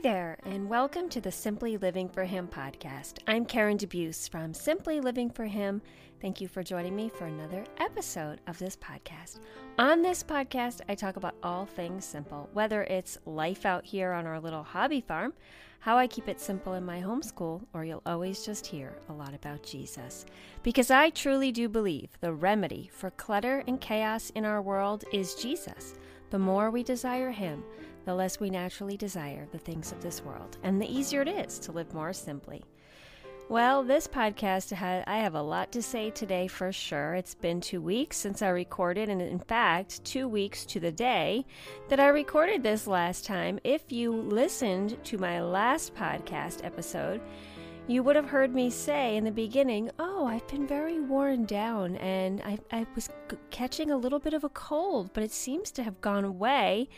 Hi there, and welcome to the Simply Living for Him podcast. I'm Karen DeBeus from Simply Living for Him. Thank you for joining me for another episode of this podcast. On this podcast, I talk about all things simple, whether it's life out here on our little hobby farm, how I keep it simple in my homeschool, or you'll always just hear a lot about Jesus. Because I truly do believe the remedy for clutter and chaos in our world is Jesus. The more we desire Him, the less we naturally desire the things of this world, and the easier it is to live more simply. Well, this podcast I have a lot to say today for sure. It's been 2 weeks since I recorded and in fact, 2 weeks to the day that I recorded this last time. If you listened to my last podcast episode, you would have heard me say in the beginning, Oh, I've been very worn down and I, I was c- catching a little bit of a cold, but it seems to have gone away.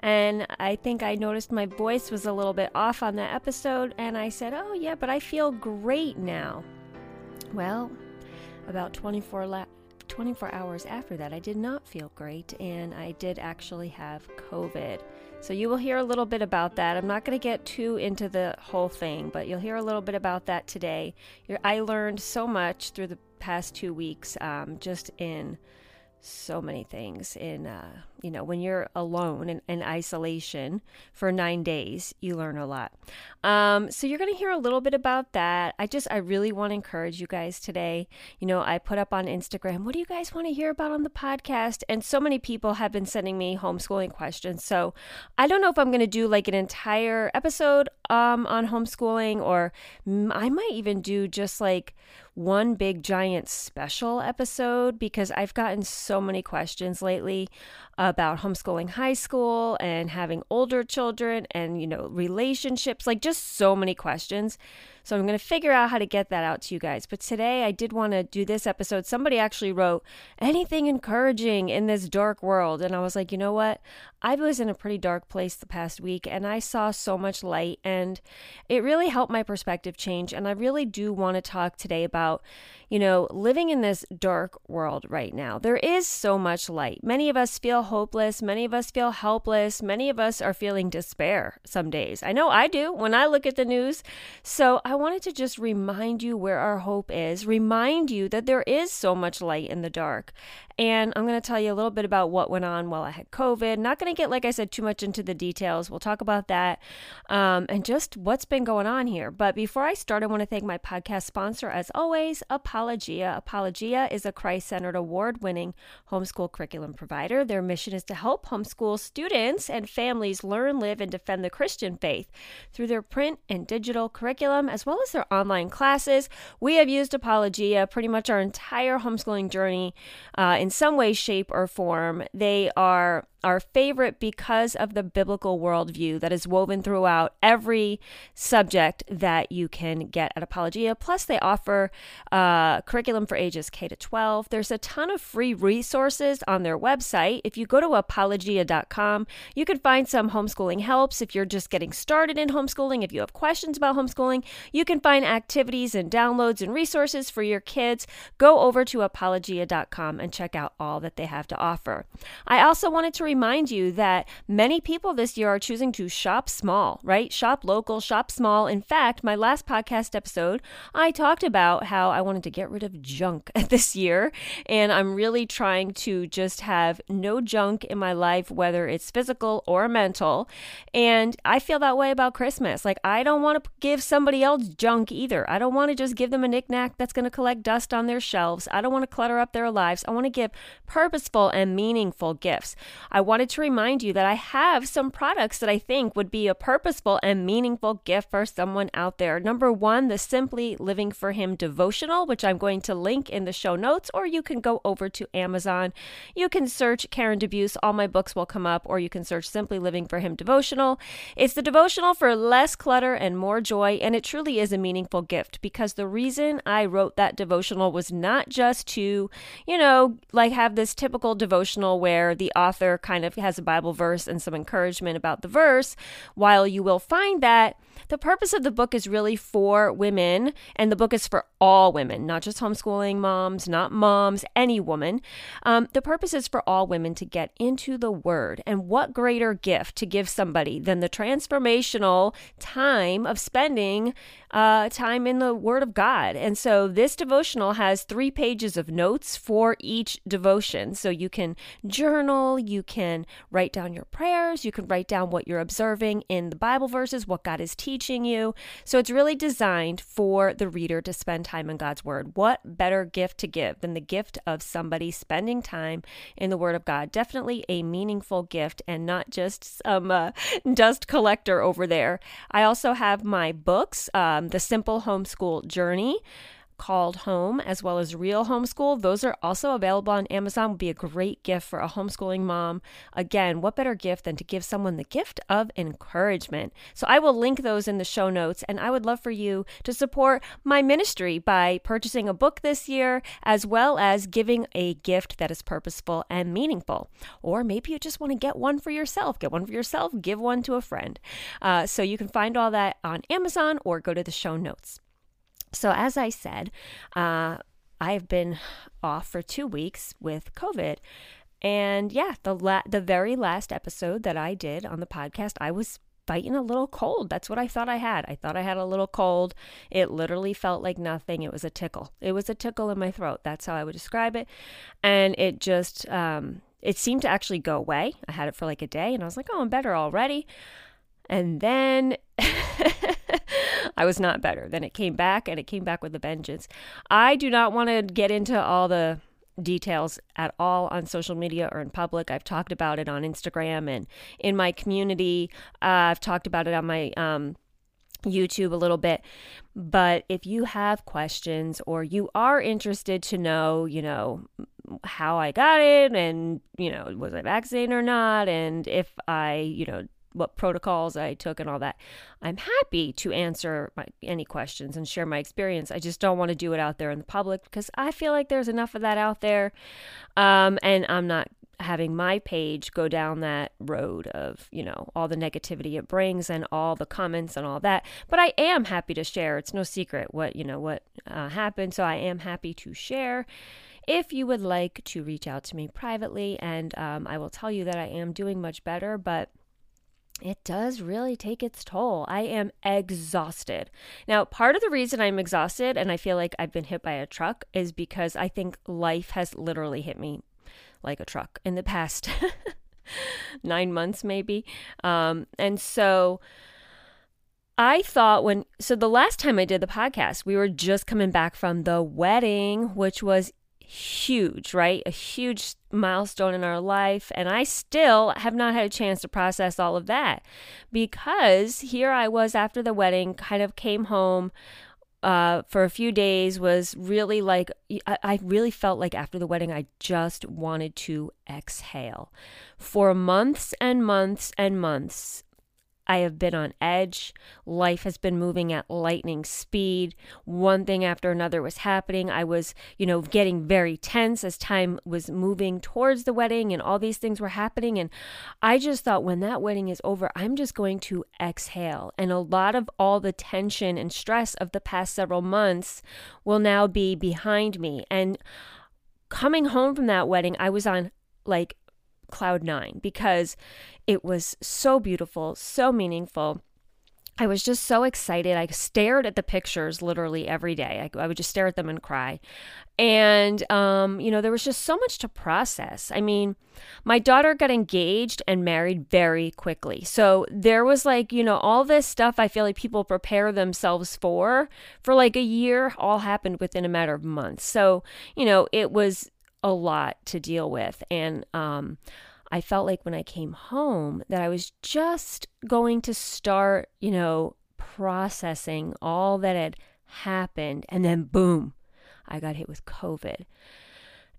And I think I noticed my voice was a little bit off on that episode, and I said, Oh, yeah, but I feel great now. Well, about 24, la- 24 hours after that, I did not feel great, and I did actually have COVID. So you will hear a little bit about that. I'm not going to get too into the whole thing, but you'll hear a little bit about that today. I learned so much through the past two weeks um, just in so many things in uh, you know when you're alone in, in, isolation for nine days you learn a lot. Um, so you're going to hear a little bit about that. I just i really want to encourage you guys today. You know i put up on instagram what do you guys want to hear about on the podcast? And so many people have been sending me homeschooling questions. So i don't know if i'm going to do like an entire episode um, on homeschooling or i might even do just like one big giant special episode because I've gotten so many questions lately about homeschooling high school and having older children and, you know, relationships, like just so many questions. So I'm going to figure out how to get that out to you guys. But today I did want to do this episode. Somebody actually wrote anything encouraging in this dark world. And I was like, you know what? I was in a pretty dark place the past week and I saw so much light and it really helped my perspective change. And I really do want to talk today about, you know, living in this dark world right now. There is so much light. Many of us feel hopeless. Many of us feel helpless. Many of us are feeling despair some days. I know I do when I look at the news. So I wanted to just remind you where our hope is, remind you that there is so much light in the dark. And I'm going to tell you a little bit about what went on while I had COVID. Not going to get, like I said, too much into the details. We'll talk about that um, and just what's been going on here. But before I start, I want to thank my podcast sponsor, as always, Apologia. Apologia is a Christ centered, award winning homeschool curriculum provider. Their mission is to help homeschool students and families learn, live, and defend the Christian faith through their print and digital curriculum, as well as their online classes. We have used Apologia pretty much our entire homeschooling journey uh, in some way, shape, or form. They are our favorite because of the biblical worldview that is woven throughout every subject that you can get at Apologia. Plus, they offer uh, curriculum for ages K to 12. There's a ton of free resources on their website. If you go to apologia.com, you can find some homeschooling helps if you're just getting started in homeschooling. If you have questions about homeschooling, you can find activities and downloads and resources for your kids. Go over to apologia.com and check out all that they have to offer. I also wanted to remind you that many people this year are choosing to shop small, right? Shop local, shop small. In fact, my last podcast episode, I talked about how I wanted to get rid of junk this year. And I'm really trying to just have no junk in my life, whether it's physical or mental. And I feel that way about Christmas. Like, I don't want to give somebody else junk either. I don't want to just give them a knickknack that's going to collect dust on their shelves. I don't want to clutter up their lives. I want to give purposeful and meaningful gifts. I wanted to remind you that I have some products that I think would be a purposeful and meaningful gift for someone out there. Number one, the Simply Living for Him devotional, which I'm going to link in the show notes, or you can go over to Amazon. You can search Karen DeBeus, all my books will come up, or you can search Simply Living for Him devotional. It's the devotional for less clutter and more joy, and it truly is a meaningful gift because the reason I wrote that devotional was not just to, you know, like have this typical devotional where the author kind of has a Bible verse and some encouragement about the verse, while you will find that the purpose of the book is really for women, and the book is for all women, not just homeschooling moms, not moms, any woman. Um, the purpose is for all women to get into the Word. And what greater gift to give somebody than the transformational time of spending uh, time in the Word of God? And so this devotional has three pages of notes for each devotion. So you can journal, you can write down your prayers, you can write down what you're observing in the Bible verses, what God is teaching you. So it's really designed for the reader to spend time in God's Word. What better gift to give than the gift of somebody spending time in the Word of God? Definitely a meaningful gift and not just some uh, dust collector over there. I also have my books, um, The Simple Homeschool Journey called Home as well as Real Homeschool. Those are also available on Amazon. Would be a great gift for a homeschooling mom. Again, what better gift than to give someone the gift of encouragement? So I will link those in the show notes and I would love for you to support my ministry by purchasing a book this year as well as giving a gift that is purposeful and meaningful. Or maybe you just want to get one for yourself. Get one for yourself, give one to a friend. Uh, so you can find all that on Amazon or go to the show notes. So, as I said, uh, I've been off for two weeks with COVID. And yeah, the la- the very last episode that I did on the podcast, I was fighting a little cold. That's what I thought I had. I thought I had a little cold. It literally felt like nothing. It was a tickle. It was a tickle in my throat. That's how I would describe it. And it just, um, it seemed to actually go away. I had it for like a day and I was like, oh, I'm better already. And then I was not better. Then it came back and it came back with a vengeance. I do not want to get into all the details at all on social media or in public. I've talked about it on Instagram and in my community. Uh, I've talked about it on my um, YouTube a little bit. But if you have questions or you are interested to know, you know, how I got it and, you know, was I vaccinated or not, and if I, you know, what protocols I took and all that. I'm happy to answer my, any questions and share my experience. I just don't want to do it out there in the public because I feel like there's enough of that out there. Um, and I'm not having my page go down that road of, you know, all the negativity it brings and all the comments and all that. But I am happy to share. It's no secret what, you know, what uh, happened. So I am happy to share if you would like to reach out to me privately and um, i will tell you that i am doing much better but it does really take its toll. I am exhausted. Now, part of the reason I'm exhausted and I feel like I've been hit by a truck is because I think life has literally hit me like a truck in the past nine months, maybe. Um, and so I thought when, so the last time I did the podcast, we were just coming back from the wedding, which was huge, right? A huge milestone in our life. And I still have not had a chance to process all of that because here I was after the wedding, kind of came home. Uh, for a few days was really like I, I really felt like after the wedding I just wanted to exhale. For months and months and months, I have been on edge. Life has been moving at lightning speed. One thing after another was happening. I was, you know, getting very tense as time was moving towards the wedding and all these things were happening. And I just thought when that wedding is over, I'm just going to exhale. And a lot of all the tension and stress of the past several months will now be behind me. And coming home from that wedding, I was on like cloud nine because it was so beautiful, so meaningful. I was just so excited. I stared at the pictures literally every day. I, I would just stare at them and cry. And, um, you know, there was just so much to process. I mean, my daughter got engaged and married very quickly. So there was like, you know, all this stuff I feel like people prepare themselves for, for like a year, all happened within a matter of months. So, you know, it was a lot to deal with. And, um, I felt like when I came home that I was just going to start, you know, processing all that had happened. And then, boom, I got hit with COVID.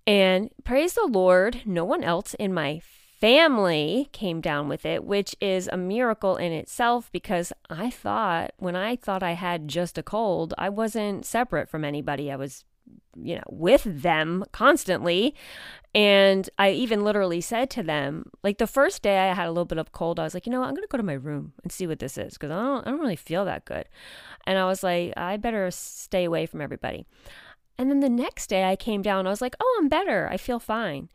And praise the Lord, no one else in my family came down with it, which is a miracle in itself because I thought when I thought I had just a cold, I wasn't separate from anybody. I was you know, with them constantly. And I even literally said to them, like the first day I had a little bit of cold, I was like, you know, what? I'm to go to my room and see what this is because I don't, I don't really feel that good. And I was like, I better stay away from everybody. And then the next day I came down, I was like, oh, I'm better. I feel fine.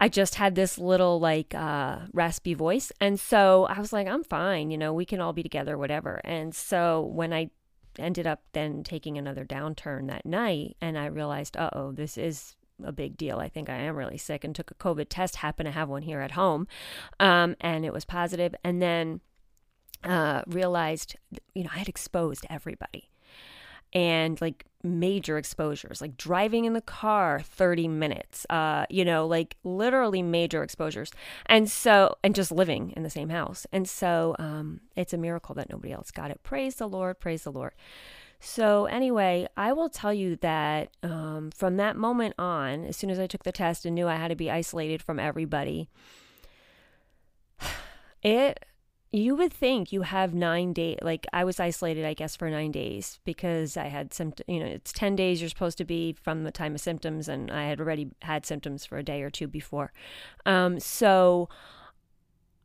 I just had this little like uh, raspy voice. And so I was like, I'm fine, you know, we can all be together, whatever. And so when I ended up then taking another downturn that night and I realized, uh oh, this is a big deal. I think I am really sick and took a COVID test, happened to have one here at home, um, and it was positive. And then uh, realized, you know, I had exposed everybody and like major exposures, like driving in the car 30 minutes, uh, you know, like literally major exposures. And so, and just living in the same house. And so um, it's a miracle that nobody else got it. Praise the Lord, praise the Lord. So, anyway, I will tell you that um, from that moment on, as soon as I took the test and knew I had to be isolated from everybody, it you would think you have nine days like i was isolated i guess for nine days because i had some you know it's 10 days you're supposed to be from the time of symptoms and i had already had symptoms for a day or two before. Um, so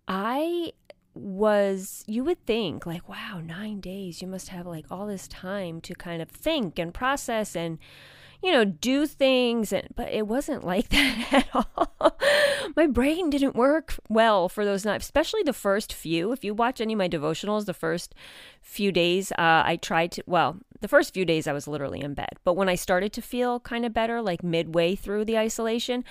i was you would think like wow nine days you must have like all this time to kind of think and process and you know, do things. And, but it wasn't like that at all. my brain didn't work well for those nights, especially the first few. If you watch any of my devotionals, the first few days, uh, I tried to, well, the first few days I was literally in bed. But when I started to feel kind of better, like midway through the isolation,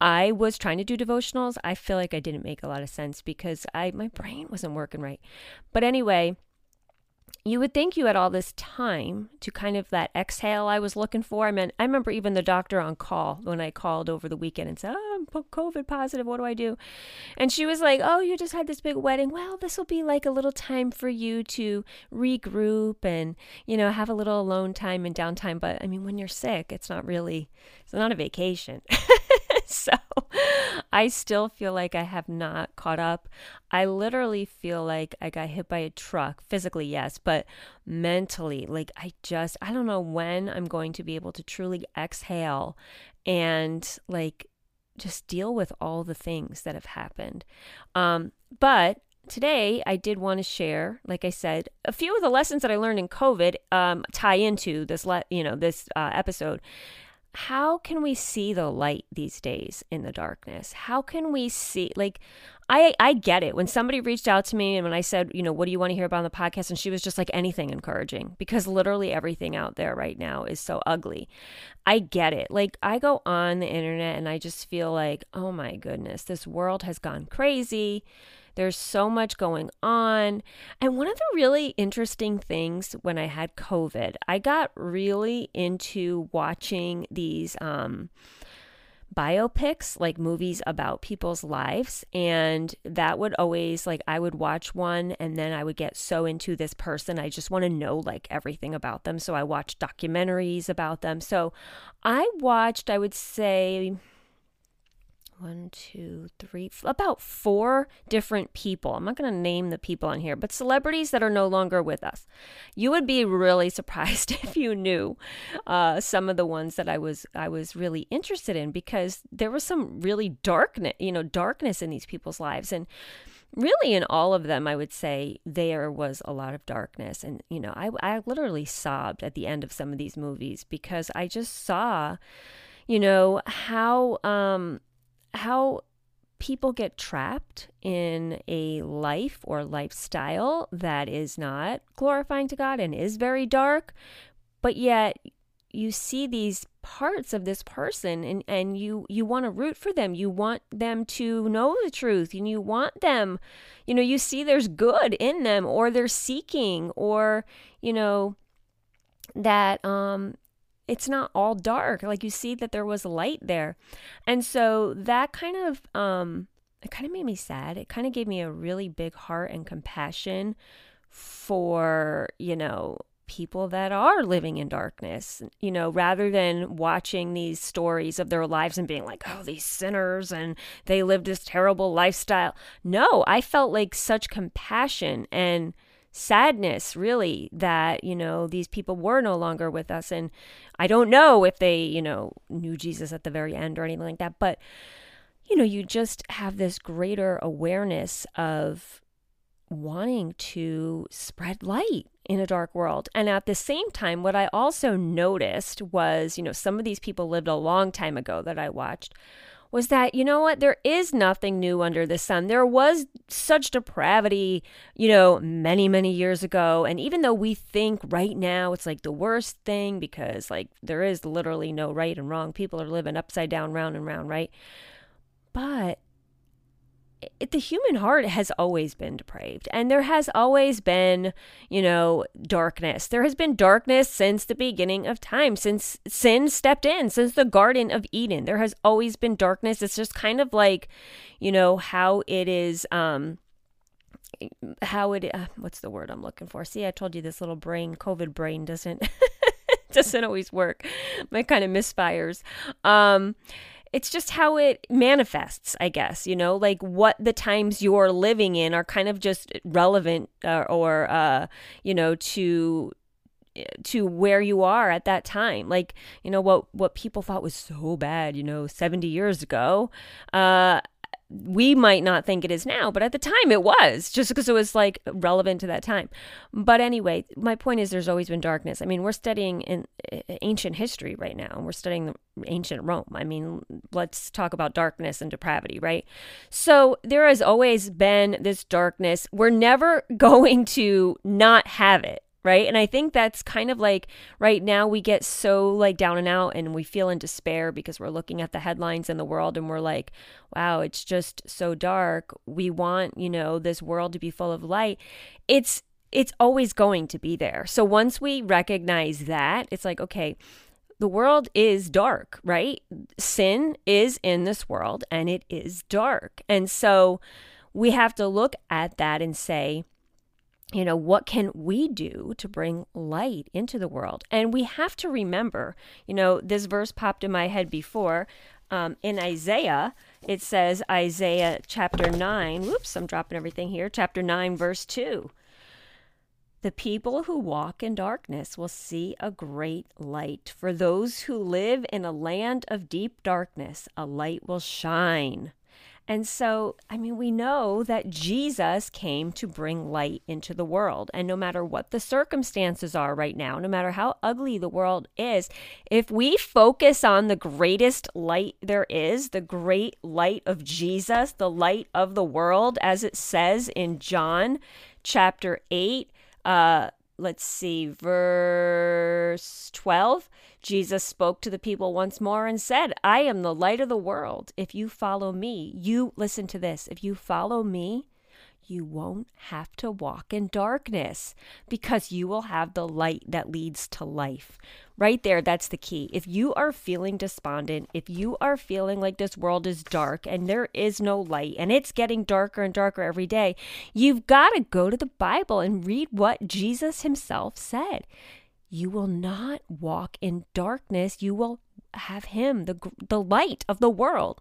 I was trying to do devotionals. I feel like I didn't make a lot of sense because I my brain wasn't working right. But anyway, you would think you had all this time to kind of that exhale I was looking for. I mean, I remember even the doctor on call when I called over the weekend and said, Oh, I'm COVID positive. What do I do? And she was like, Oh, you just had this big wedding. Well, this will be like a little time for you to regroup and, you know, have a little alone time and downtime. But I mean, when you're sick, it's not really, it's not a vacation. so I still feel like I have not caught up. I literally feel like I got hit by a truck, physically, yes, but mentally, like I just, I don't know when I'm going to be able to truly exhale and like just deal with all the things that have happened. Um, but today I did want to share, like I said, a few of the lessons that I learned in COVID um, tie into this, le- you know, this uh, episode how can we see the light these days in the darkness? How can we see like I I get it. When somebody reached out to me and when I said, you know, what do you want to hear about on the podcast and she was just like anything encouraging because literally everything out there right now is so ugly. I get it. Like I go on the internet and I just feel like, "Oh my goodness, this world has gone crazy." There's so much going on. And one of the really interesting things when I had COVID, I got really into watching these um, biopics, like movies about people's lives. And that would always, like, I would watch one and then I would get so into this person. I just want to know, like, everything about them. So I watched documentaries about them. So I watched, I would say, one, two, three, about four different people. I'm not going to name the people on here, but celebrities that are no longer with us. You would be really surprised if you knew uh, some of the ones that I was I was really interested in because there was some really darkness, you know, darkness in these people's lives, and really in all of them, I would say there was a lot of darkness, and you know, I I literally sobbed at the end of some of these movies because I just saw you know how um how people get trapped in a life or lifestyle that is not glorifying to God and is very dark, but yet you see these parts of this person and, and you you want to root for them. You want them to know the truth and you want them you know you see there's good in them or they're seeking or you know that um it's not all dark. Like you see that there was light there. And so that kind of um it kind of made me sad. It kind of gave me a really big heart and compassion for, you know, people that are living in darkness, you know, rather than watching these stories of their lives and being like, oh, these sinners and they lived this terrible lifestyle. No, I felt like such compassion and sadness really that you know these people were no longer with us. And i don't know if they you know knew jesus at the very end or anything like that. But you know you just have this greater awareness of wanting to spread light in a dark world. And at the same time, what I also noticed was, you know, some of these people lived a long time ago that I watched was that, you know what, there is nothing new under the sun. There was such depravity, you know, many, many years ago. And even though we think right now it's like the worst thing because, like, there is literally no right and wrong, people are living upside down, round and round, right? But it, the human heart has always been depraved and there has always been you know darkness. There has been darkness since the beginning of time since sin stepped in since the garden of eden. There has always been darkness. It's just kind of like you know how it is um how it uh, what's the word i'm looking for? See i told you this little brain covid brain doesn't doesn't always work. My kind of misfires. Um it's just how it manifests, I guess, you know, like what the times you're living in are kind of just relevant uh, or, uh, you know, to to where you are at that time. Like you know what what people thought was so bad you know 70 years ago uh we might not think it is now, but at the time it was just because it was like relevant to that time. But anyway, my point is there's always been darkness. I mean, we're studying in ancient history right now, and we're studying ancient Rome. I mean, let's talk about darkness and depravity, right? So there has always been this darkness. We're never going to not have it right? And I think that's kind of like right now we get so like down and out and we feel in despair because we're looking at the headlines in the world and we're like, wow, it's just so dark. We want, you know, this world to be full of light. It's it's always going to be there. So once we recognize that, it's like, okay, the world is dark, right? Sin is in this world and it is dark. And so we have to look at that and say, you know, what can we do to bring light into the world? And we have to remember, you know, this verse popped in my head before. Um, in Isaiah, it says, Isaiah chapter 9, whoops, I'm dropping everything here, chapter 9, verse 2. The people who walk in darkness will see a great light. For those who live in a land of deep darkness, a light will shine. And so, I mean, we know that Jesus came to bring light into the world. And no matter what the circumstances are right now, no matter how ugly the world is, if we focus on the greatest light there is, the great light of Jesus, the light of the world, as it says in John chapter 8, uh, let's see, verse 12 Jesus spoke to the people once more and said, I am the light of the world. If you follow me, you, listen to this, if you follow me, you won't have to walk in darkness because you will have the light that leads to life. Right there, that's the key. If you are feeling despondent, if you are feeling like this world is dark and there is no light and it's getting darker and darker every day, you've got to go to the Bible and read what Jesus himself said. You will not walk in darkness, you will have him, the, the light of the world.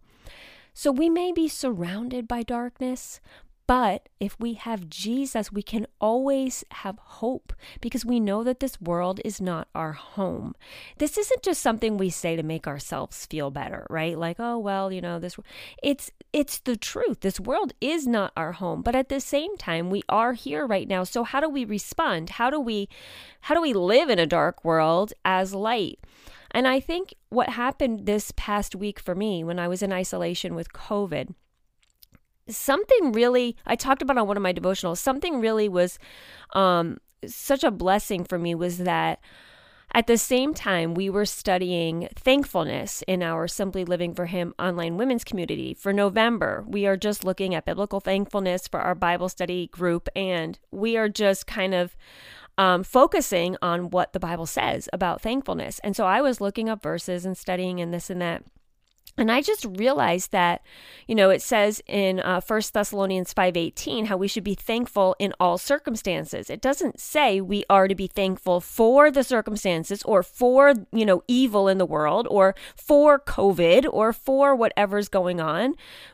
So we may be surrounded by darkness, but if we have Jesus, we can always have hope because we know that this world is not our home. This isn't just something we say to make ourselves feel better, right? Like, oh well, you know, this it's it's the truth. This world is not our home, but at the same time, we are here right now. So how do we respond? How do we how do we live in a dark world as light? And I think what happened this past week for me when I was in isolation with COVID something really i talked about on one of my devotionals something really was um, such a blessing for me was that at the same time we were studying thankfulness in our simply living for him online women's community for november. We are just looking at biblical thankfulness for our bible study group and we are just kind of um, focusing on what the bible says about thankfulness. And so i was looking up verses and studying and this and that and I just realized that, you know, it says in uh, 1 Thessalonians 5.18 how we should be thankful in all circumstances. It doesn't say we are to be thankful for the circumstances or for, you know, evil in the world or for COVID or for whatever's going on.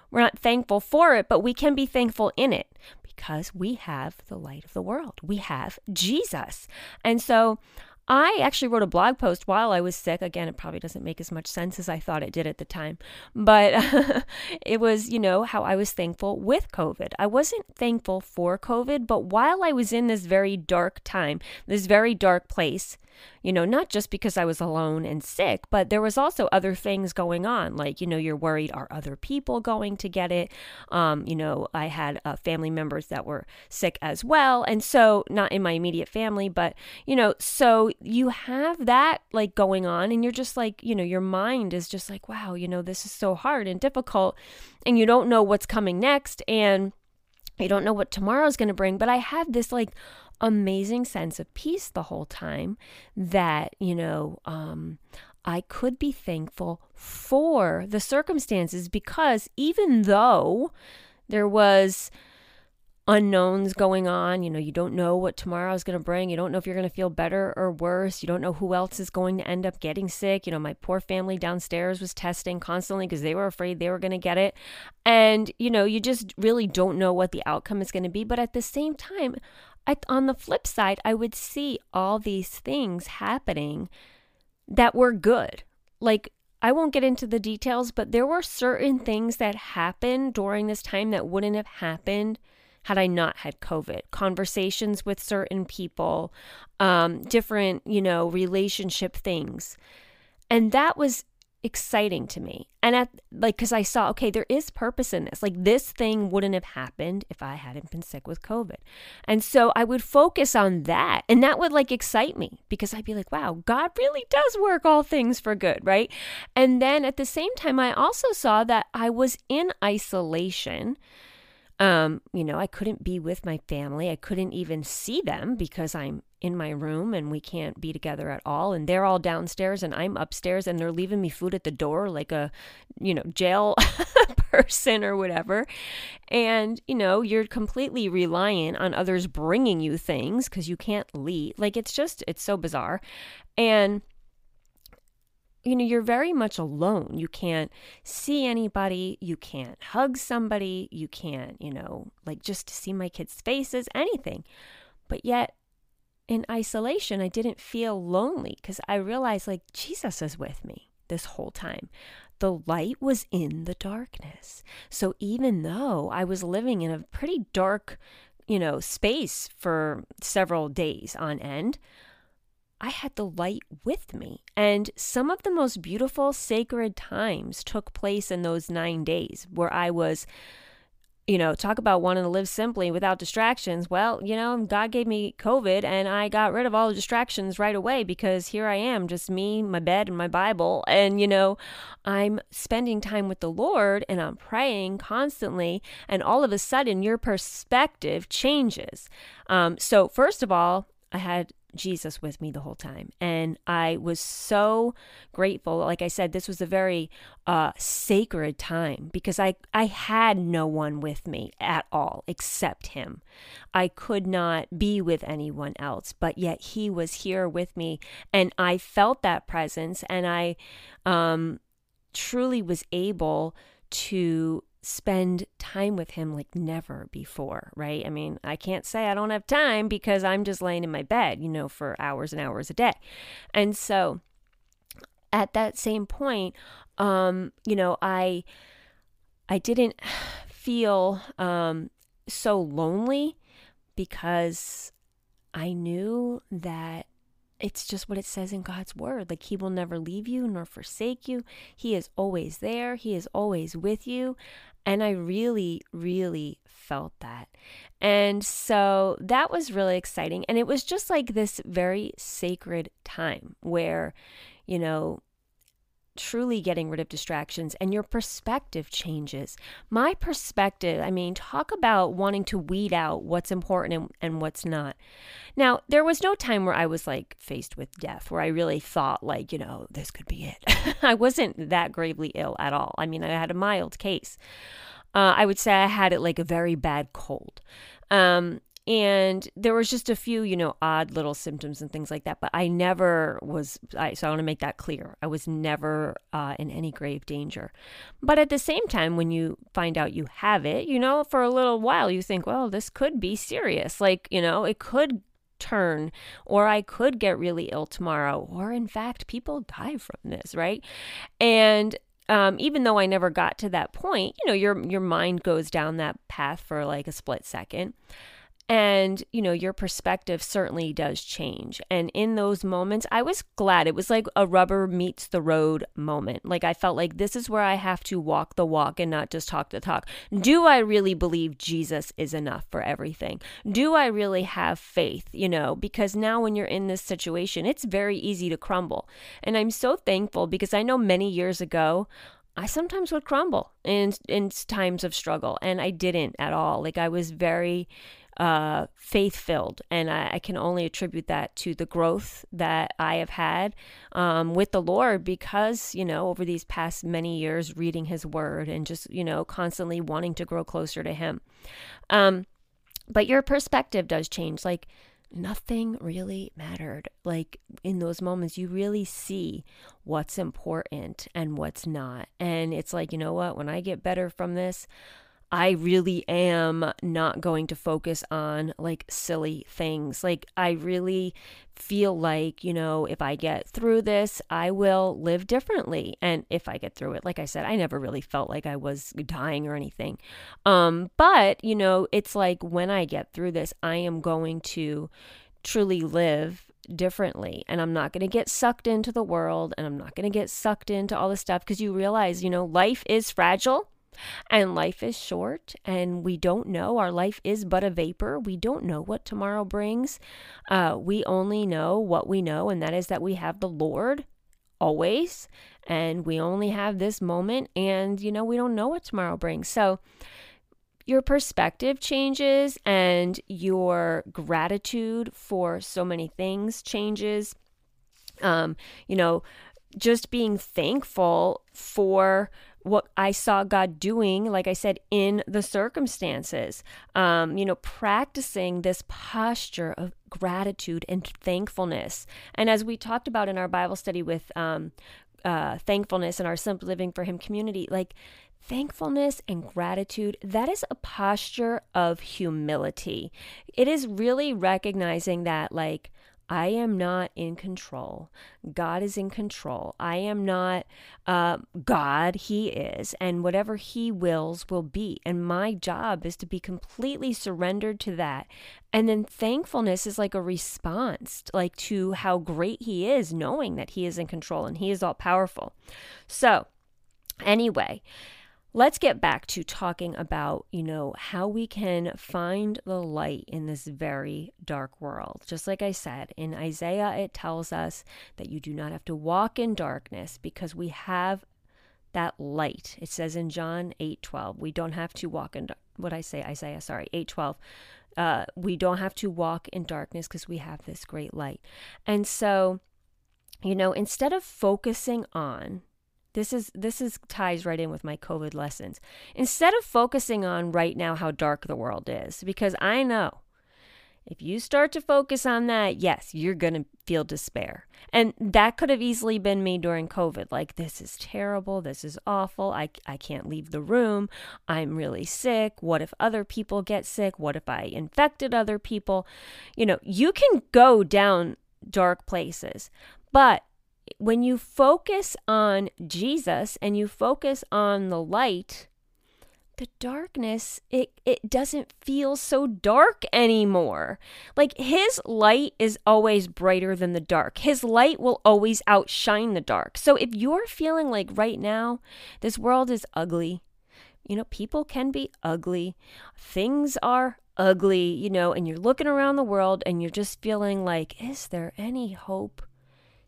We're not thankful for it, but we can be thankful in it Because we have the light of the world. We have Jesus. And so I actually wrote a blog post while I was sick. Again, it probably doesn't make as much sense as I thought it did at the time, but it was, you know, how I was thankful with COVID. I wasn't thankful for COVID, but while I was in this very dark time, this very dark place, you know, not just because I was alone and sick, but there was also other things going on. Like, you know, you're worried, are other people going to get it? Um, you know, I had uh, family members that were sick as well. And so, not in my immediate family, but, you know, so you have that like going on, and you're just like, you know, your mind is just like, wow, you know, this is so hard and difficult, and you don't know what's coming next. And you don't know what tomorrow's going to bring, but I had this like amazing sense of peace the whole time that, you know, um, I could be thankful for the circumstances because even though there was unknowns going on, you know, you don't know what tomorrow is going to bring. You don't know if you're going to feel better or worse. You don't know who else is going to end up getting sick. You know, my poor family downstairs was testing constantly because they were afraid they were going to get it. And, you know, you just really don't know what the outcome is going to be. But at the same time, I, on the flip side, I would see all these things happening that were good. Like, I won't get into the details, but there were certain things that happened during this time that wouldn't have happened had I not had COVID. Conversations with certain people, um, different, you know, relationship things. And that was exciting to me. And at like cuz I saw okay, there is purpose in this. Like this thing wouldn't have happened if I hadn't been sick with COVID. And so I would focus on that and that would like excite me because I'd be like, wow, God really does work all things for good, right? And then at the same time I also saw that I was in isolation. Um, you know, I couldn't be with my family. I couldn't even see them because I'm in my room and we can't be together at all and they're all downstairs and I'm upstairs and they're leaving me food at the door like a you know jail person or whatever and you know you're completely reliant on others bringing you things cuz you can't leave like it's just it's so bizarre and you know, you're very much alone. You can't see anybody. You can't hug somebody. You can't, you know, like just see my kids' faces, anything. But yet, in isolation, I didn't feel lonely because I realized like Jesus is with me this whole time. The light was in the darkness. So even though I was living in a pretty dark, you know, space for several days on end, I had the light with me. And some of the most beautiful sacred times took place in those nine days where I was you know, talk about wanting to live simply without distractions. Well, you know, God gave me COVID and I got rid of all the distractions right away because here I am, just me, my bed, and my Bible. And, you know, I'm spending time with the Lord and I'm praying constantly. And all of a sudden, your perspective changes. Um, so, first of all, I had Jesus with me the whole time. And I was so grateful. Like I said, this was a very uh, sacred time because I, I had no one with me at all except him. I could not be with anyone else, but yet he was here with me. And I felt that presence and I um, truly was able to spend time with him like never before, right? I mean, I can't say I don't have time because I'm just laying in my bed, you know, for hours and hours a day. And so at that same point, um, you know, I I didn't feel um so lonely because I knew that it's just what it says in God's word. Like, He will never leave you nor forsake you. He is always there, He is always with you. And I really, really felt that. And so that was really exciting. And it was just like this very sacred time where, you know, truly getting rid of distractions and your perspective changes. My perspective, I mean, talk about wanting to weed out what's important and, and, what's not. Now, there was no time where I was like faced with death, where I really thought, like, you know, this could be it. I wasn't that gravely ill at all. I mean, I had a mild case. Uh, I would say I had it like a very bad cold. Um, and there was just a few, you know, odd little symptoms and things like that. But I never was. I, so I want to make that clear. I was never uh, in any grave danger. But at the same time, when you find out you have it, you know, for a little while, you think, well, this could be serious. Like, you know, it could turn, or I could get really ill tomorrow, or in fact, people die from this, right? And um, even though I never got to that point, you know, your your mind goes down that path for like a split second and you know your perspective certainly does change. And in those moments i was glad. It was like a rubber meets the road moment. Like i felt like this is where i have to walk the walk and not just talk the talk. Do i really believe jesus is enough for everything? Do i really have faith you know? Because now when you're in this situation it's very easy to crumble. And i'm so thankful because i know many years ago I sometimes would crumble in in times of struggle and I didn't at all. Like I was very uh, faith filled. And I, I, can only attribute that to the growth that I have had um, with the Lord because, you know, over these past many years, reading His Word and just, you know, constantly wanting to grow closer to Him. Um, but your perspective does change. Like, nothing really mattered. Like in those moments, you really see what's important and what's not. And it's like, you know what? When I get better from this, I really am not going to focus on like silly things. Like, I really feel like, you know, if I get through this, I will live differently. And if I get through it, like I said, I never really felt like I was dying or anything. Um, but, you know, it's like when I get through this, I am going to truly live differently and I'm not going to get sucked into the world and I'm not going to get sucked into all this stuff because you realize, you know, life is fragile and life is short, and we don't know. Our life is but a vapor. We don't know what tomorrow brings. Uh, we only know what we know, and that is that we have the Lord always, and we only have this moment, and you know, we don't know what tomorrow brings. So, your perspective changes, and your gratitude for so many things changes. Um, you know, just being thankful for what I saw God doing, like I said, in the circumstances. Um, you know, practicing this posture of gratitude and thankfulness. And as we talked about in our Bible study with um, uh, thankfulness and our Simple Living for Him community, like thankfulness and gratitude, that is a posture of humility. It is really recognizing that, like, I am not in control. God is in control. I am not uh, God. He is. And whatever He wills will be. And my job is to be completely surrendered to that. And then thankfulness is like a response, like to how great He is, knowing that He is in control and He is all powerful. So, anyway, let's get back to talking about, you know, how we can find the light in this very dark world. Just like I said, in Isaiah, it tells us that you do not have to walk in darkness because we have that light. It says in John 8:12, we don't have to walk in what I say Isaiah, sorry, 8:12. Uh, we don't have to walk in darkness because we have this great light. And so, you know, instead of focusing on this is this is ties right in with my COVID lessons. Instead of focusing on right now how dark the world is, because I know if you start to focus on that, yes, you're going to feel despair. And that could have easily been me during COVID. Like, this is terrible. This is awful. I, I can't leave the room. I'm really sick. What if other people get sick? What if I infected other people? You know, you can go down dark places. But when you focus on Jesus and you focus on the light, the darkness it it doesn't feel so dark anymore. Like his light is always brighter than the dark. His light will always outshine the dark. So if you're feeling like right now this world is ugly you know people can be ugly. Things are ugly you know and you're looking around the world and you're just feeling like is there any hope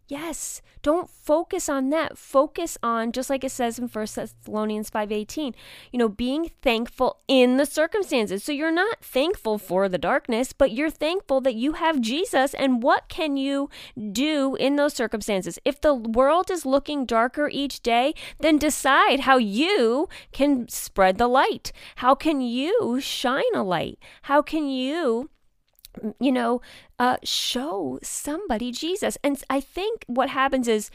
Yes, don't focus on that. Focus on just like it says in 1 Thessalonians 5:18, you know, being thankful in the circumstances. So you're not thankful for the darkness, but you're thankful that you have Jesus and what can you do in those circumstances? If the world is looking darker each day, then decide how you can spread the light. How can you shine a light? How can you you know, uh, show somebody Jesus. And I think what happens is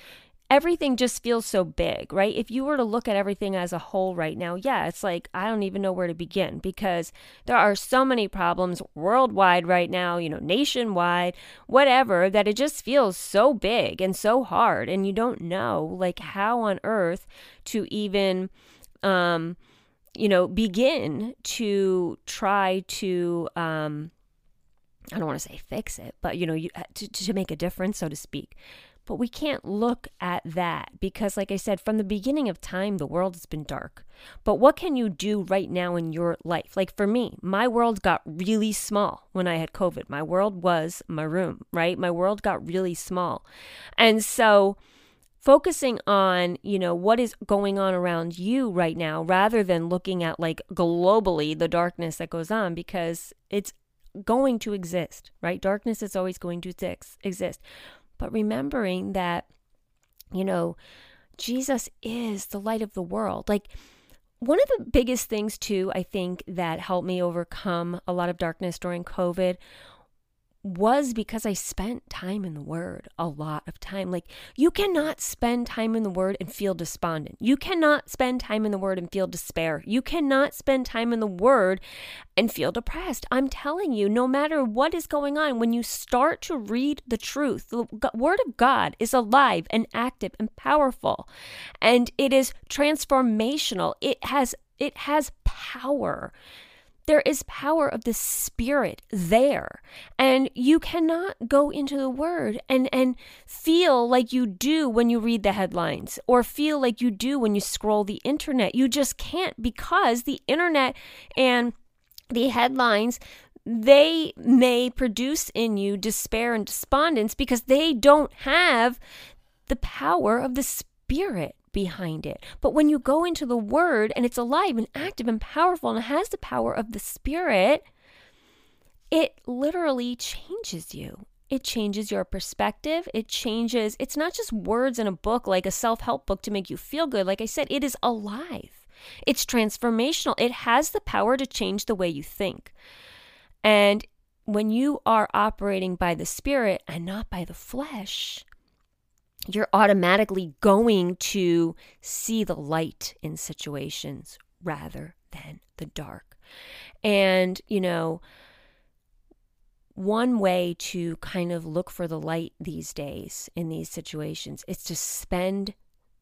everything just feels so big, right? If you were to look at everything as a whole right now, yeah, it's like I don't even know where to begin because there are so many problems worldwide right now, you know, nationwide, whatever, that it just feels so big and so hard. And you don't know, like, how on earth to even, um, you know, begin to try to, um, I don't want to say fix it, but you know, you, uh, to, to make a difference, so to speak. But we can't look at that because, like I said, from the beginning of time, the world has been dark. But what can you do right now in your life? Like for me, my world got really small when I had COVID. My world was my room, right? My world got really small. And so, focusing on you know what is going on around you right now rather than looking at like globally the darkness that goes on because it's going to exist right darkness is always going to exist but remembering that, you know, Jesus is the light of the world. Like, one of the biggest things, too, I think that helped me overcome a lot of darkness during COVID was because I spent time in the Word, a lot of time. Like, you cannot spend time in the Word and feel despondent. You cannot spend time in the Word and feel despair. You cannot spend time in the Word and feel depressed. I'm telling you, no matter what is going on, when you start to read the truth, the Word of God is alive and active and powerful, and it is transformational. It has it has power. There is power of the spirit there. And you cannot go into the word and, and feel like you do when you read the headlines or feel like you do when you scroll the internet. You just can't because the internet and the headlines they may produce in you despair and despondence because they don't have the power of the spirit behind it. But when you go into the Word and it's alive and active and powerful and has the power of the Spirit, it literally changes you. It changes your perspective. It changes, it's not just words in a book like a self help book to make you feel good. Like I said, it is alive, it's transformational. It has the power to change the way you think. And when you are operating by the Spirit and not by the flesh, you're automatically going to see the light in situations rather than the dark. And, you know, one way to kind of look for the light these days in these situations is to spend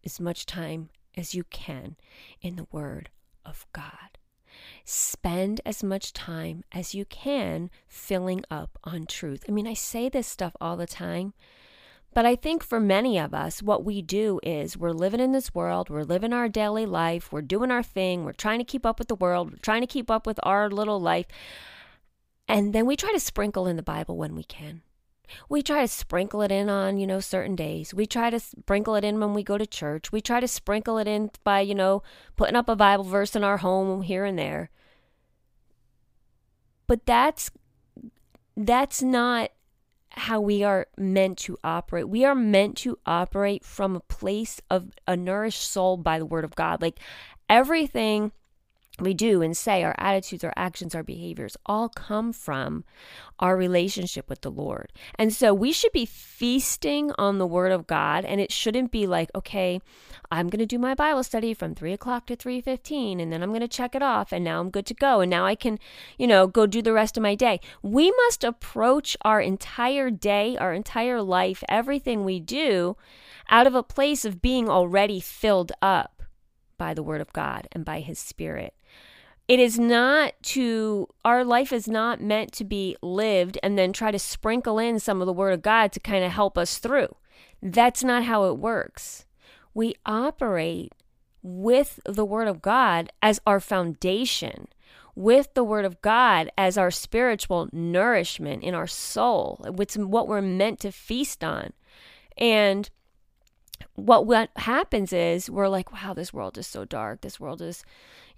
as much time as you can in the Word of God. Spend as much time as you can filling up on truth. I mean, I say this stuff all the time but I think for many of us, what we do is we're living in this world, we're living our daily life, we're doing our thing, we're trying to keep up with the world, we're trying to keep up with our little life. And then we try to sprinkle in the Bible when we can. We try to sprinkle it in on, you know, certain days. We try to sprinkle it in when we go to church. We try to sprinkle it in by, you know, putting up a Bible verse in our home here and there. But that's that's not how we are meant to operate. We are meant to operate from a place of a nourished soul by the word of God. Like everything we do and say, our attitudes, our actions, our behaviors all come from our relationship with the Lord. And so we should be feasting on the Word of God, and it shouldn't be like, okay, I'm going to do my Bible study from three o'clock to three fifteen, and then I'm going to check it off, and now I'm good to go, and now I can, you know, go do the rest of my day. We must approach our entire day, our entire life, everything we do, out of a place of being already filled up by the Word of God and by His Spirit. It is not to, our life is not meant to be lived and then try to sprinkle in some of the Word of God to kind of help us through. That's not how it works. We operate with the Word of God as our foundation, with the Word of God as our spiritual nourishment in our soul. It's what we're meant to feast on. And what what happens is we're like, wow, this world is so dark. This world is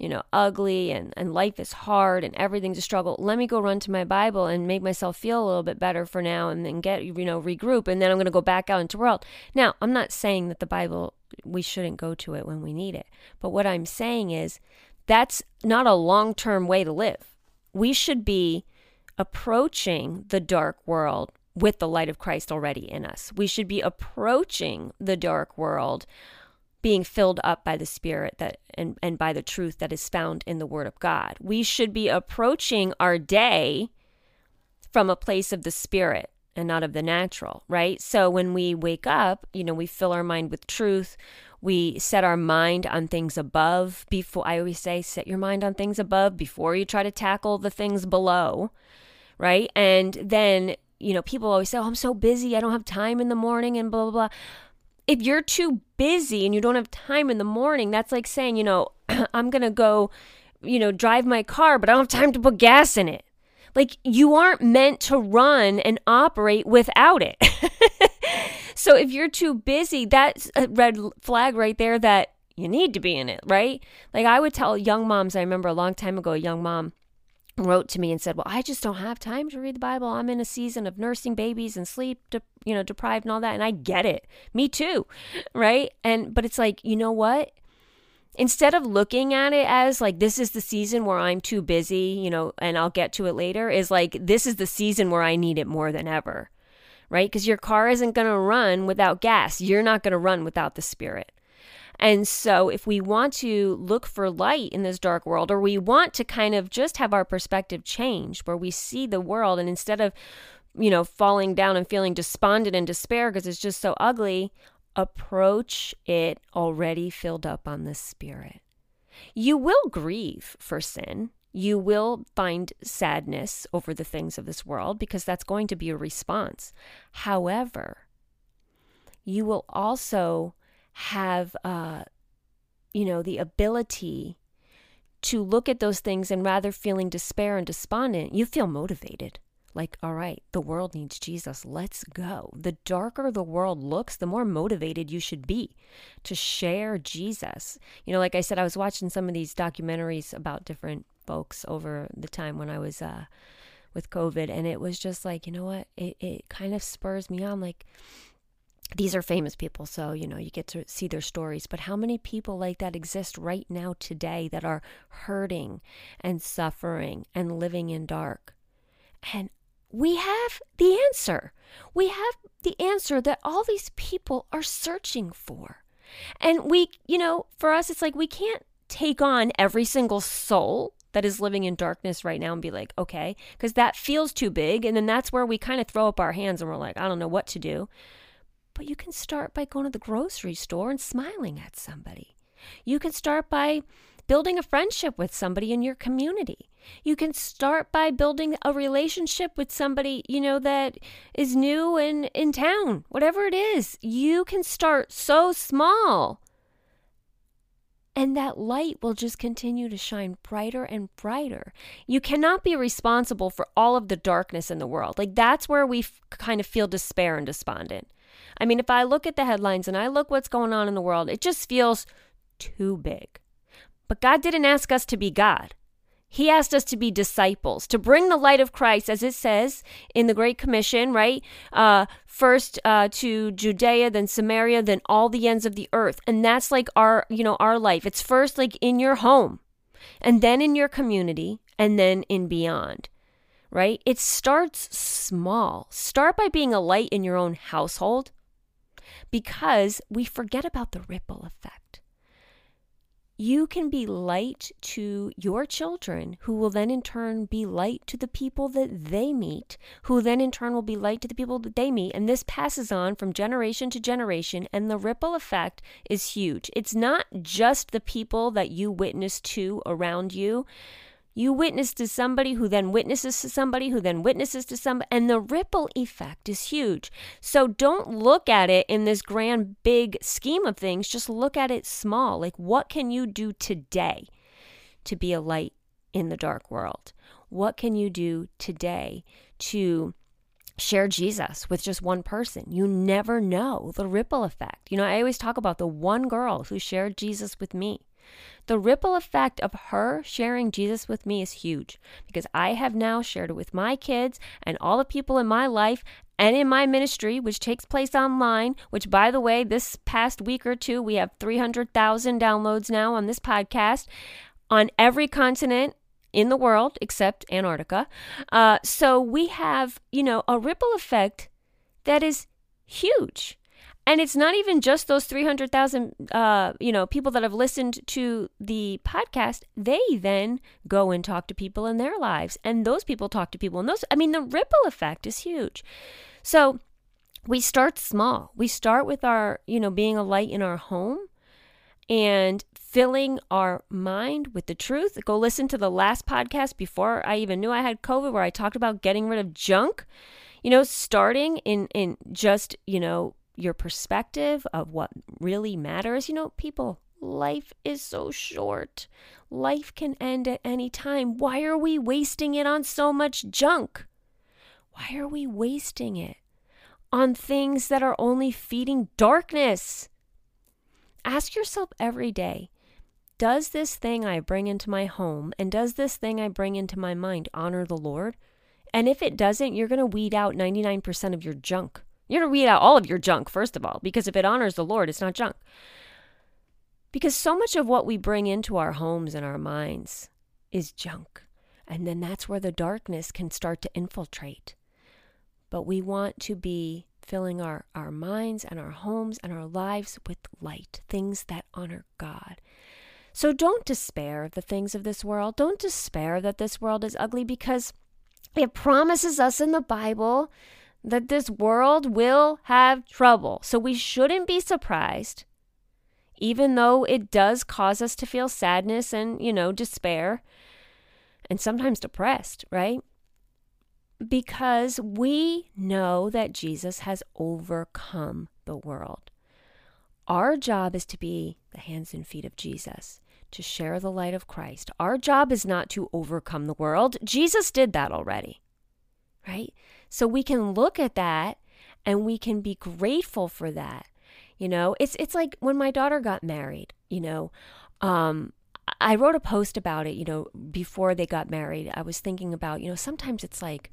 you know, ugly and, and life is hard and everything's a struggle. Let me go run to my Bible and make myself feel a little bit better for now and then get, you know, regroup. And then I'm going to go back out into world. Now, I'm not saying that the Bible, we shouldn't go to it when we need it. But what I'm saying is that's not a long term way to live. We should be approaching the dark world with the light of Christ already in us. We should be approaching the dark world being filled up by the spirit that and, and by the truth that is found in the word of God. We should be approaching our day from a place of the spirit and not of the natural, right? So when we wake up, you know, we fill our mind with truth. We set our mind on things above before I always say set your mind on things above before you try to tackle the things below, right? And then, you know, people always say, "Oh, I'm so busy. I don't have time in the morning and blah blah blah." If you're too busy and you don't have time in the morning, that's like saying, you know, I'm going to go, you know, drive my car, but I don't have time to put gas in it. Like you aren't meant to run and operate without it. so if you're too busy, that's a red flag right there that you need to be in it, right? Like I would tell young moms, I remember a long time ago, a young mom wrote to me and said, "Well, I just don't have time to read the Bible. I'm in a season of nursing babies and sleep, de- you know, deprived and all that." And I get it. Me too, right? And but it's like, you know what? instead of looking at it as like this is the season where I'm too busy, you know, and I'll get to it later, is like this is the season where I need it more than ever, right? Because your car isn't going to run without gas. You're not going to run without the Spirit. And so, if we want to look for light in this dark world, or we want to kind of just have our perspective changed, where we see the world and instead of, you know, falling down and feeling despondent and despair because it's just so ugly, approach it already filled up on the Spirit. You will grieve for sin. You will find sadness over the things of this world because that's going to be a response. However, you will also have, uh, you know, the ability to look at those things and rather feeling despair and despondent, you feel motivated like, all right, the world needs Jesus. Let's go. The darker the world looks, the more motivated you should be to share Jesus. You know, like I said, I was watching some of these documentaries about different folks over the time when I was uh, with COVID, and it was just like, you know what? It, it kind of spurs me on. Like, these are famous people, so you know you get to see their stories. But how many people like that exist right now today that are hurting and suffering and living in dark? And we have the answer. We have the answer that all these people are searching for. And we, you know, for us, it's like we can't take on every single soul that is living in darkness right now and be like, okay, because that feels too big. And then that's where we kind of throw up our hands and we're like, I don't know what to do. But you can start by going to the grocery store and smiling at somebody. You can start by building a friendship with somebody in your community. You can start by building a relationship with somebody, you know, that is new and in town, whatever it is. You can start so small. And that light will just continue to shine brighter and brighter. You cannot be responsible for all of the darkness in the world. Like, that's where we f- kind of feel despair and despondent. I mean, if I look at the headlines and I look what's going on in the world, it just feels too big. But God didn't ask us to be God. He asked us to be disciples, to bring the light of Christ, as it says in the Great Commission, right? Uh, first uh, to Judea, then Samaria, then all the ends of the earth. And that's like our, you know, our life. It's first like in your home, and then in your community, and then in beyond, right? It starts small. Start by being a light in your own household because we forget about the ripple effect you can be light to your children, who will then in turn be light to the people that they meet, who then in turn will be light to the people that they meet. And this passes on from generation to generation, and the ripple effect is huge. It's not just the people that you witness to around you, you witness to somebody who then witnesses to somebody who then witnesses to somebody, and the ripple effect is huge. So don't look at it in this grand, big scheme of things. Just look at it small. Like, what can you do today to be a light in the dark world? What can you do today to share Jesus with just one person. You never know the ripple effect. You know, I always talk about the one girl who shared Jesus with me. The ripple effect of her sharing Jesus with me is huge because I have now shared it with my kids and all the people in my life and in my ministry, which takes place online, which, by the way, this past week or two, we have 300,000 downloads now on this podcast on every continent in the world except Antarctica. Uh, so we have, you know, a ripple effect that is huge. And it's not even just those 300,000, uh, you know, people that have listened to the podcast. They then go and talk to people in their lives. And those people talk to people. And those, I mean, the ripple effect is huge. So we start small. We start with our, you know, being a light in our home and filling our mind with the truth. Go listen to the last podcast before I even knew I had COVID where I talked about getting rid of junk. You know, starting in in just, you know, your perspective of what really matters. You know, people, life is so short. Life can end at any time. Why are we wasting it on so much junk? Why are we wasting it on things that are only feeding darkness? Ask yourself every day Does this thing I bring into my home and does this thing I bring into my mind honor the Lord? And if it doesn't, you're going to weed out 99% of your junk. You're to weed out all of your junk, first of all, because if it honors the Lord, it's not junk. Because so much of what we bring into our homes and our minds is junk. And then that's where the darkness can start to infiltrate. But we want to be filling our, our minds and our homes and our lives with light, things that honor God. So don't despair of the things of this world. Don't despair that this world is ugly because it promises us in the Bible that this world will have trouble. So we shouldn't be surprised, even though it does cause us to feel sadness and, you know, despair and sometimes depressed, right? because we know that Jesus has overcome the world. Our job is to be the hands and feet of Jesus, to share the light of Christ. Our job is not to overcome the world. Jesus did that already, right? So we can look at that and we can be grateful for that. You know, it's it's like when my daughter got married, you know, um, I wrote a post about it, you know, before they got married. I was thinking about, you know, sometimes it's like,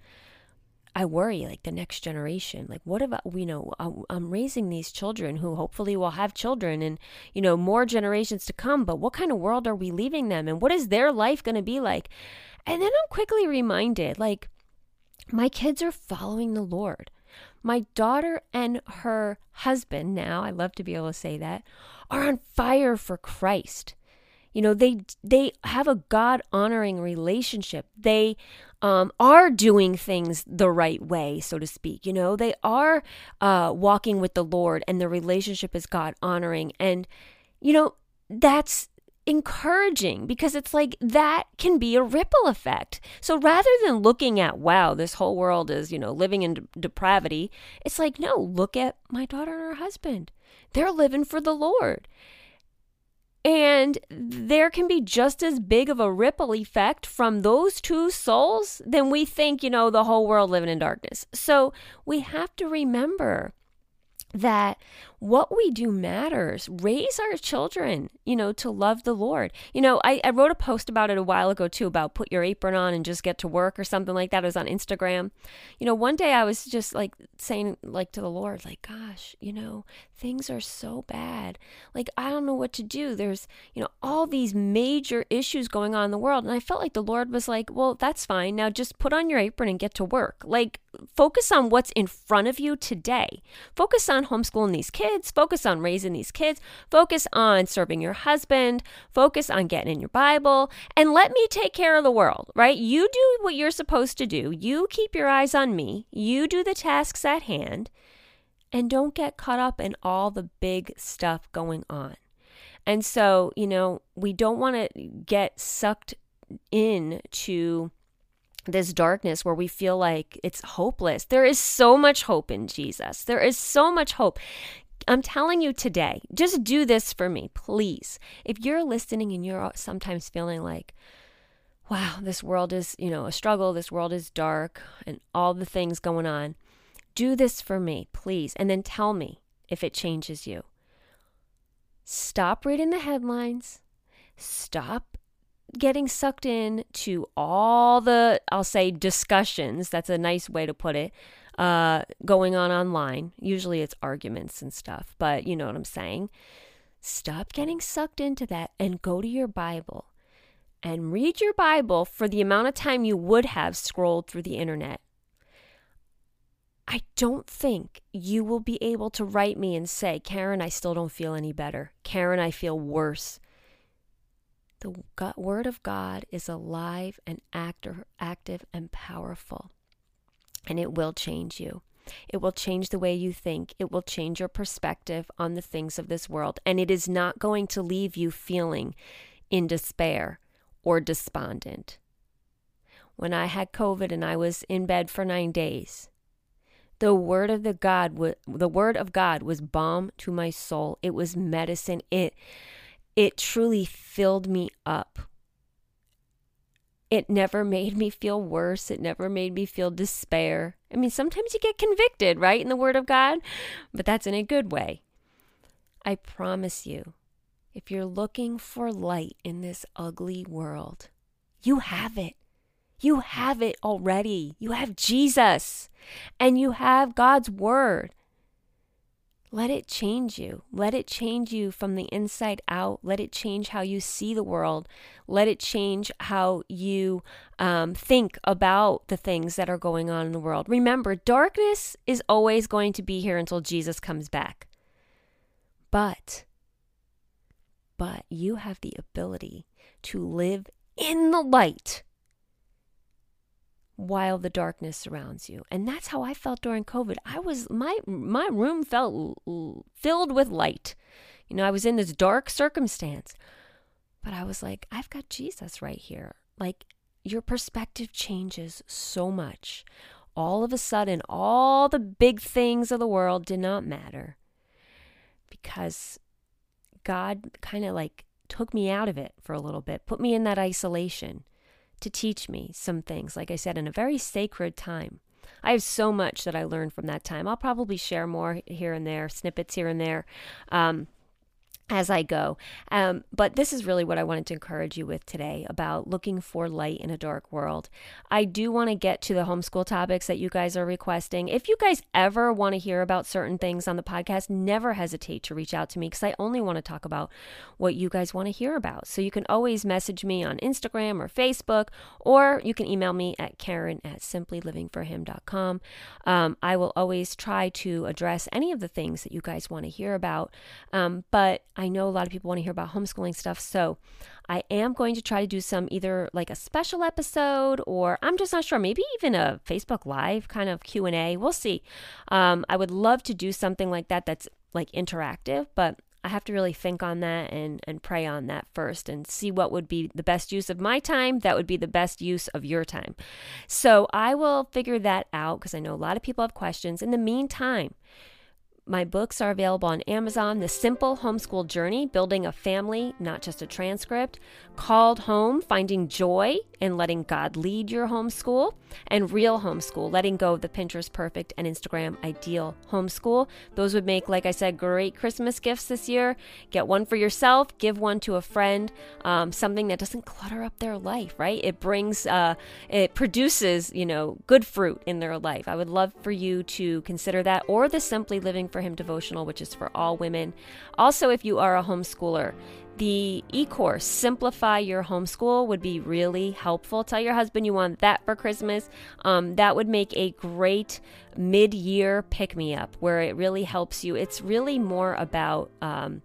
I worry, like the next generation. Like, what about, you know, I'm raising these children who hopefully will have children and, you know, more generations to come, but what kind of world are we leaving them? And what is their life going to be like? And then I'm quickly reminded, like, my kids are following the Lord. My daughter and her husband, now, I love to be able to say that, are on fire for Christ. You know, they they have a God honoring relationship. They um, are doing things the right way, so to speak. You know, they are uh, walking with the Lord, and the relationship is God honoring. And you know, that's encouraging because it's like that can be a ripple effect. So rather than looking at, wow, this whole world is, you know, living in de- depravity, it's like, no, look at my daughter and her husband. They're living for the Lord. And there can be just as big of a ripple effect from those two souls than we think, you know, the whole world living in darkness. So we have to remember that what we do matters. Raise our children, you know, to love the Lord. You know, I, I wrote a post about it a while ago too about put your apron on and just get to work or something like that. It was on Instagram. You know, one day I was just like saying, like, to the Lord, like, gosh, you know, things are so bad. Like, I don't know what to do. There's, you know, all these major issues going on in the world. And I felt like the Lord was like, well, that's fine. Now just put on your apron and get to work. Like, focus on what's in front of you today. Focus on homeschooling these kids. Focus on raising these kids. Focus on serving your husband. Focus on getting in your Bible. And let me take care of the world, right? You do what you're supposed to do. You keep your eyes on me. You do the tasks at hand. And don't get caught up in all the big stuff going on. And so, you know, we don't want to get sucked in to this darkness where we feel like it's hopeless. There is so much hope in Jesus. There is so much hope. I'm telling you today, just do this for me, please. If you're listening and you're sometimes feeling like, wow, this world is, you know, a struggle, this world is dark, and all the things going on, do this for me, please. And then tell me if it changes you. Stop reading the headlines. Stop getting sucked in to all the, I'll say, discussions. That's a nice way to put it. Uh, going on online. Usually it's arguments and stuff, but you know what I'm saying. Stop getting sucked into that and go to your Bible and read your Bible for the amount of time you would have scrolled through the internet, I don't think you will be able to write me and say, Karen, I still don't feel any better. Karen, I feel worse. The God, Word of God is alive and actor, active and powerful, and it will change you. It will change the way you think. It will change your perspective on the things of this world. And it is not going to leave you feeling in despair or despondent. When I had COVID and I was in bed for nine days, the word of the God, the word of God was balm to my soul. It was medicine. It, it truly filled me up. It never made me feel worse. It never made me feel despair. I mean, sometimes you get convicted, right, in the Word of God, but that's in a good way. I promise you, if you're looking for light in this ugly world, you have it. You have it already. You have Jesus and you have God's Word. Let it change you. Let it change you from the inside out. Let it change how you see the world. Let it change how you um, think about the things that are going on in the world. Remember, darkness is always going to be here until Jesus comes back. But but you have the ability to live in the light while the darkness surrounds you. And that's how I felt during COVID. I was my my room felt filled with light. You know, I was in this dark circumstance. But I was like, I've got Jesus right here. Like your perspective changes so much. All of a sudden, all the big things of the world did not matter because God kind of like took me out of it for a little bit, put me in that isolation to teach me some things, like I said, in a very sacred time. I have so much that I learned from that time. I'll probably share more here and there, snippets here and there. Um, as I go. Um, but this is really what I wanted to encourage you with today about looking for light in a dark world. I do want to get to the homeschool topics that you guys are requesting. If you guys ever want to hear about certain things on the podcast, never hesitate to reach out to me because I only want to talk about what you guys want to hear about. So you can always message me on Instagram or Facebook, or you can email me at Karen at simplylivingforhim.com. Um, I will always try to address any of the things that you guys want to hear about. Um, but I know a lot of people want to hear about homeschooling stuff. So I am going to try to do some either like a special episode or I'm just not sure, maybe even a Facebook Live kind of Q&A. We'll see. Um, I would love to do something like that that's like interactive, but I have to really think on that and, and pray on that first and see what would be the best use of my time. That would be the best use of your time. So I will figure that out because I know a lot of people have questions. In the meantime, my books are available on Amazon The Simple Homeschool Journey Building a Family, Not Just a Transcript, Called Home Finding Joy and Letting God Lead Your Homeschool, and Real Homeschool Letting Go of the Pinterest Perfect and Instagram Ideal Homeschool. Those would make, like I said, great Christmas gifts this year. Get one for yourself, give one to a friend, um, something that doesn't clutter up their life, right? It brings, uh, it produces, you know, good fruit in their life. I would love for you to consider that or the Simply Living for Him devotional, which is for all women. Also, if you are a homeschooler, the e course, Simplify Your Homeschool, would be really helpful. Tell your husband you want that for Christmas. Um, that would make a great mid year pick me up where it really helps you. It's really more about. Um,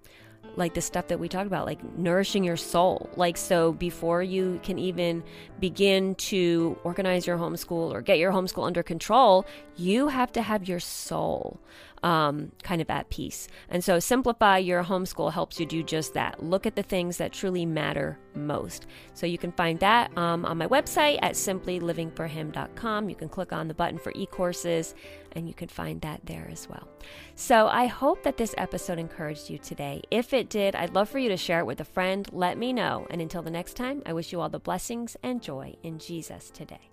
like the stuff that we talked about, like nourishing your soul. Like, so before you can even begin to organize your homeschool or get your homeschool under control, you have to have your soul um, kind of at peace. And so, Simplify Your Homeschool helps you do just that. Look at the things that truly matter most. So, you can find that um, on my website at simplylivingforhim.com. You can click on the button for e courses and you can find that there as well. So, I hope that this episode encouraged you today. If it did, I'd love for you to share it with a friend. Let me know. And until the next time, I wish you all the blessings and joy in Jesus today.